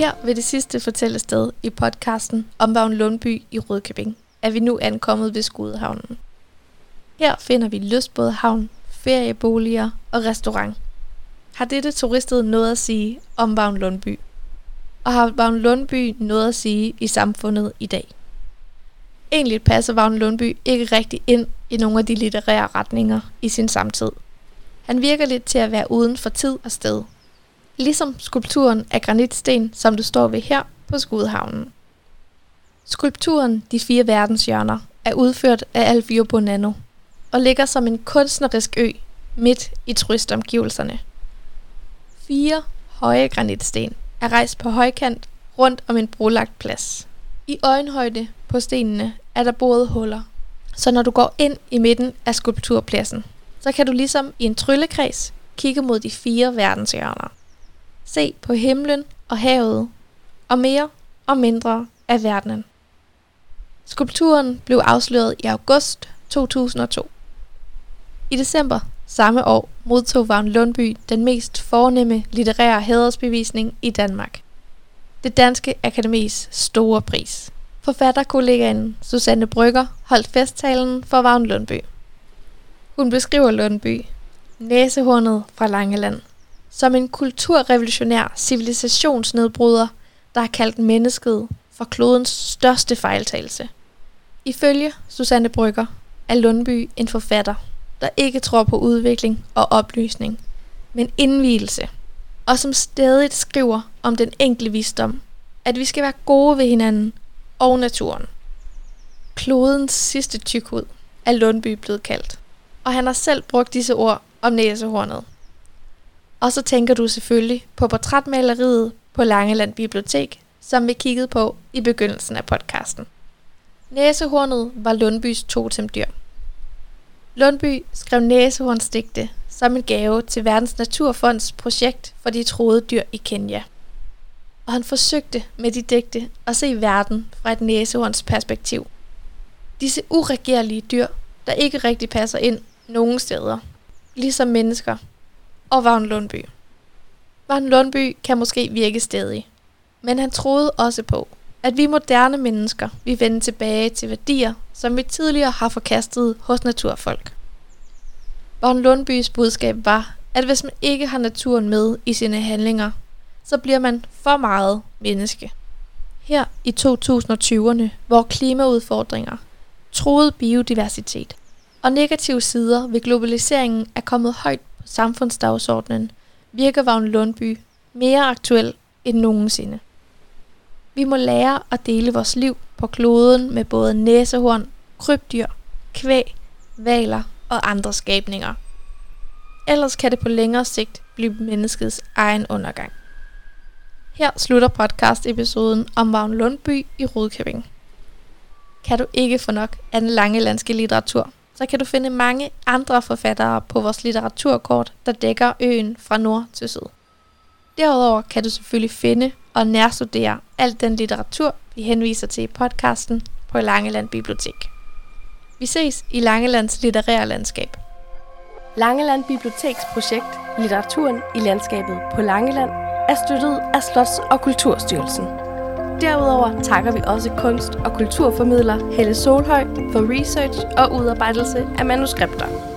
Her ved det sidste fortællested i podcasten om Vagn Lundby i Rødkøbing er vi nu ankommet ved Skudehavnen. Her finder vi lystbådhavn, ferieboliger og restaurant. Har dette turistet noget at sige om Vagn Lundby? Og har Vagn Lundby noget at sige i samfundet i dag? Egentlig passer Vagn Lundby ikke rigtig ind i nogle af de litterære retninger i sin samtid. Han virker lidt til at være uden for tid og sted. Ligesom skulpturen af granitsten, som du står ved her på Skudhavnen. Skulpturen De Fire Verdenshjørner er udført af Alfio Bonanno og ligger som en kunstnerisk ø midt i turistomgivelserne. Fire høje granitsten er rejst på højkant rundt om en brolagt plads. I øjenhøjde på stenene er der boret huller, så når du går ind i midten af skulpturpladsen, så kan du ligesom i en tryllekreds kigge mod de fire verdenshjørner. Se på himlen og havet, og mere og mindre af verdenen. Skulpturen blev afsløret i august 2002. I december samme år modtog Vagn Lundby den mest fornemme litterære hædersbevisning i Danmark. Det Danske Akademis store pris. Forfatterkollegaen Susanne Brygger holdt festtalen for Vagn Lundby. Hun beskriver Lundby, næsehornet fra Langeland, som en kulturrevolutionær civilisationsnedbryder, der har kaldt mennesket for klodens største fejltagelse. Ifølge Susanne Brygger er Lundby en forfatter, der ikke tror på udvikling og oplysning, men indvielse, og som stadig skriver om den enkle visdom, at vi skal være gode ved hinanden og naturen. Klodens sidste tykhud er Lundby blevet kaldt, og han har selv brugt disse ord om næsehornet. Og så tænker du selvfølgelig på portrætmaleriet på Langeland Bibliotek, som vi kiggede på i begyndelsen af podcasten. Næsehornet var Lundbys totemdyr. Lundby skrev næsehornsdigte som en gave til Verdens Naturfonds projekt for de troede dyr i Kenya. Og han forsøgte med de digte at se verden fra et næsehorns perspektiv. Disse uregerlige dyr, der ikke rigtig passer ind nogen steder, ligesom mennesker, og Vagn Lundby. Vagn Lundby kan måske virke stedig, men han troede også på, at vi moderne mennesker vil vende tilbage til værdier, som vi tidligere har forkastet hos naturfolk. Vagn Lundbys budskab var, at hvis man ikke har naturen med i sine handlinger, så bliver man for meget menneske. Her i 2020'erne, hvor klimaudfordringer, troet biodiversitet og negative sider ved globaliseringen er kommet højt på samfundsdagsordenen, virker Vagn Lundby mere aktuel end nogensinde. Vi må lære at dele vores liv på kloden med både næsehorn, krybdyr, kvæg, valer og andre skabninger. Ellers kan det på længere sigt blive menneskets egen undergang. Her slutter podcast-episoden om Vagn Lundby i Rudkøbing. Kan du ikke få nok af den lange landske litteratur, så kan du finde mange andre forfattere på vores litteraturkort, der dækker øen fra nord til syd. Derudover kan du selvfølgelig finde og nærstudere alt den litteratur, vi henviser til i podcasten på Langeland Bibliotek. Vi ses i Langelands litterære landskab. Langeland Biblioteks projekt Litteraturen i landskabet på Langeland er støttet af Slots- og Kulturstyrelsen. Derudover takker vi også kunst- og kulturformidler Helle Solhøj for research og udarbejdelse af manuskripter.